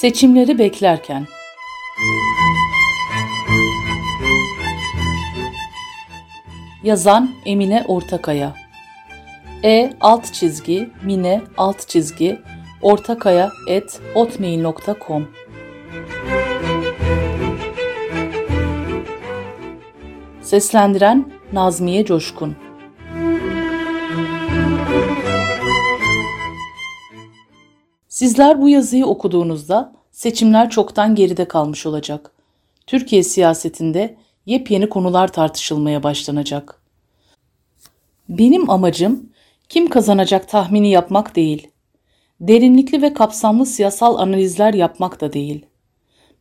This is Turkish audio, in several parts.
Seçimleri beklerken. Yazan Emine Ortakaya. E alt çizgi mine alt çizgi ortakaya et hotmail.com Seslendiren Nazmiye Coşkun Sizler bu yazıyı okuduğunuzda seçimler çoktan geride kalmış olacak. Türkiye siyasetinde yepyeni konular tartışılmaya başlanacak. Benim amacım kim kazanacak tahmini yapmak değil. Derinlikli ve kapsamlı siyasal analizler yapmak da değil.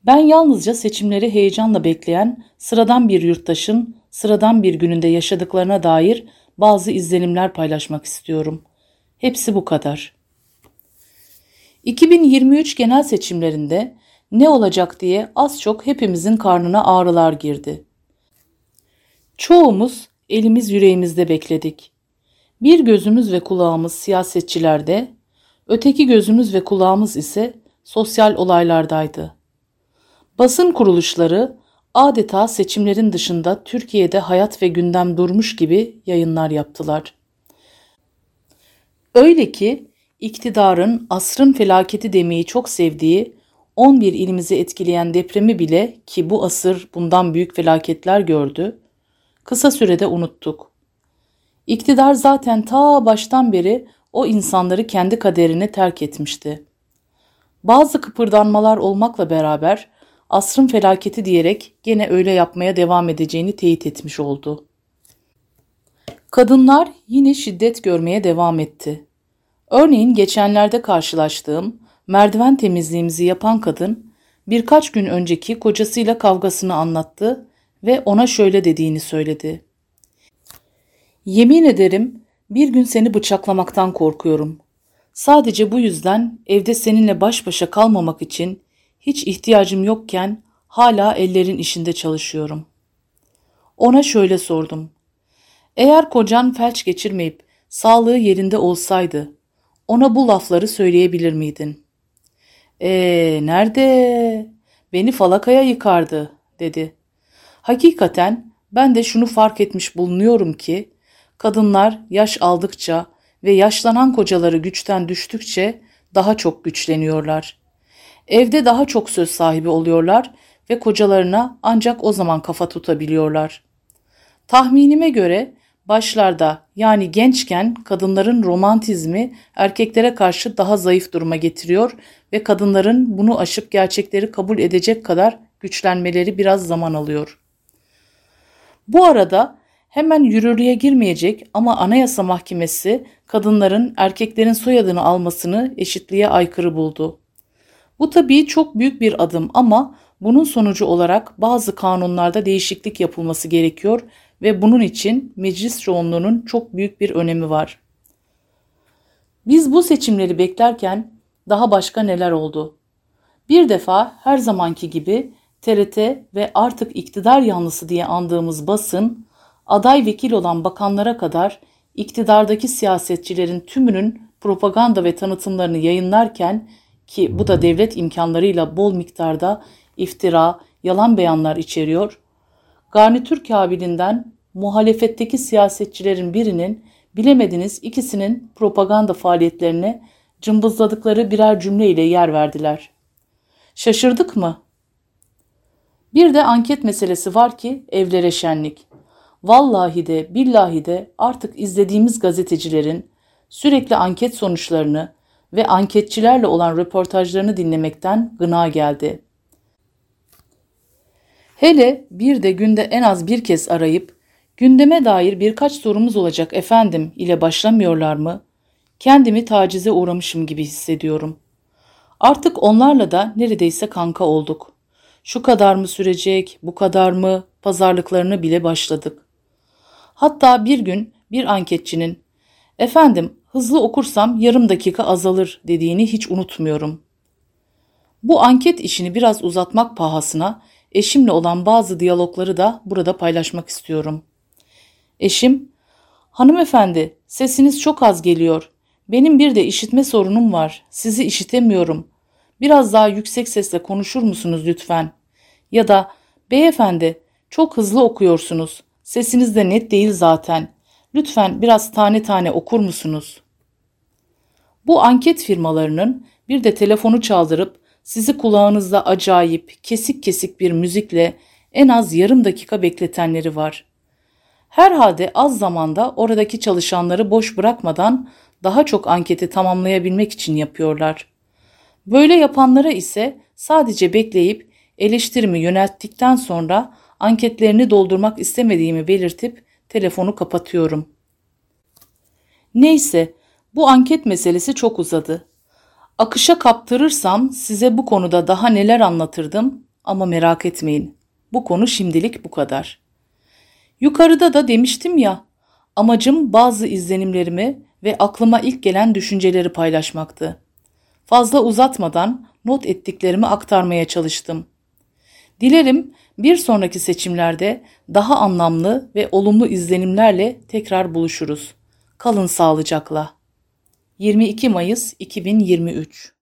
Ben yalnızca seçimleri heyecanla bekleyen sıradan bir yurttaşın sıradan bir gününde yaşadıklarına dair bazı izlenimler paylaşmak istiyorum. Hepsi bu kadar. 2023 genel seçimlerinde ne olacak diye az çok hepimizin karnına ağrılar girdi. Çoğumuz elimiz yüreğimizde bekledik. Bir gözümüz ve kulağımız siyasetçilerde, öteki gözümüz ve kulağımız ise sosyal olaylardaydı. Basın kuruluşları adeta seçimlerin dışında Türkiye'de hayat ve gündem durmuş gibi yayınlar yaptılar. Öyle ki iktidarın asrın felaketi demeyi çok sevdiği 11 ilimizi etkileyen depremi bile ki bu asır bundan büyük felaketler gördü, kısa sürede unuttuk. İktidar zaten ta baştan beri o insanları kendi kaderine terk etmişti. Bazı kıpırdanmalar olmakla beraber asrın felaketi diyerek gene öyle yapmaya devam edeceğini teyit etmiş oldu. Kadınlar yine şiddet görmeye devam etti. Örneğin geçenlerde karşılaştığım merdiven temizliğimizi yapan kadın birkaç gün önceki kocasıyla kavgasını anlattı ve ona şöyle dediğini söyledi. Yemin ederim bir gün seni bıçaklamaktan korkuyorum. Sadece bu yüzden evde seninle baş başa kalmamak için hiç ihtiyacım yokken hala ellerin işinde çalışıyorum. Ona şöyle sordum. Eğer kocan felç geçirmeyip sağlığı yerinde olsaydı ona bu lafları söyleyebilir miydin? Ee, nerede? Beni falakaya yıkardı, dedi. Hakikaten ben de şunu fark etmiş bulunuyorum ki, kadınlar yaş aldıkça ve yaşlanan kocaları güçten düştükçe daha çok güçleniyorlar. Evde daha çok söz sahibi oluyorlar ve kocalarına ancak o zaman kafa tutabiliyorlar. Tahminime göre başlarda yani gençken kadınların romantizmi erkeklere karşı daha zayıf duruma getiriyor ve kadınların bunu aşıp gerçekleri kabul edecek kadar güçlenmeleri biraz zaman alıyor. Bu arada hemen yürürlüğe girmeyecek ama Anayasa Mahkemesi kadınların erkeklerin soyadını almasını eşitliğe aykırı buldu. Bu tabii çok büyük bir adım ama bunun sonucu olarak bazı kanunlarda değişiklik yapılması gerekiyor ve bunun için meclis çoğunluğunun çok büyük bir önemi var. Biz bu seçimleri beklerken daha başka neler oldu? Bir defa her zamanki gibi TRT ve artık iktidar yanlısı diye andığımız basın, aday vekil olan bakanlara kadar iktidardaki siyasetçilerin tümünün propaganda ve tanıtımlarını yayınlarken ki bu da devlet imkanlarıyla bol miktarda iftira, yalan beyanlar içeriyor, garnitür kabilinden muhalefetteki siyasetçilerin birinin bilemediniz ikisinin propaganda faaliyetlerine cımbızladıkları birer cümleyle yer verdiler. Şaşırdık mı? Bir de anket meselesi var ki evlere şenlik. Vallahi de billahi de artık izlediğimiz gazetecilerin sürekli anket sonuçlarını ve anketçilerle olan röportajlarını dinlemekten gına geldi. Hele bir de günde en az bir kez arayıp gündeme dair birkaç sorumuz olacak efendim ile başlamıyorlar mı? Kendimi tacize uğramışım gibi hissediyorum. Artık onlarla da neredeyse kanka olduk. Şu kadar mı sürecek, bu kadar mı pazarlıklarını bile başladık. Hatta bir gün bir anketçinin efendim hızlı okursam yarım dakika azalır dediğini hiç unutmuyorum. Bu anket işini biraz uzatmak pahasına eşimle olan bazı diyalogları da burada paylaşmak istiyorum. Eşim, hanımefendi sesiniz çok az geliyor. Benim bir de işitme sorunum var. Sizi işitemiyorum. Biraz daha yüksek sesle konuşur musunuz lütfen? Ya da beyefendi çok hızlı okuyorsunuz. Sesiniz de net değil zaten. Lütfen biraz tane tane okur musunuz? Bu anket firmalarının bir de telefonu çaldırıp sizi kulağınızda acayip, kesik kesik bir müzikle en az yarım dakika bekletenleri var. Herhalde az zamanda oradaki çalışanları boş bırakmadan daha çok anketi tamamlayabilmek için yapıyorlar. Böyle yapanlara ise sadece bekleyip eleştirimi yönelttikten sonra anketlerini doldurmak istemediğimi belirtip telefonu kapatıyorum. Neyse, bu anket meselesi çok uzadı. Akışa kaptırırsam size bu konuda daha neler anlatırdım ama merak etmeyin. Bu konu şimdilik bu kadar. Yukarıda da demiştim ya, amacım bazı izlenimlerimi ve aklıma ilk gelen düşünceleri paylaşmaktı. Fazla uzatmadan not ettiklerimi aktarmaya çalıştım. Dilerim bir sonraki seçimlerde daha anlamlı ve olumlu izlenimlerle tekrar buluşuruz. Kalın sağlıcakla. 22 Mayıs 2023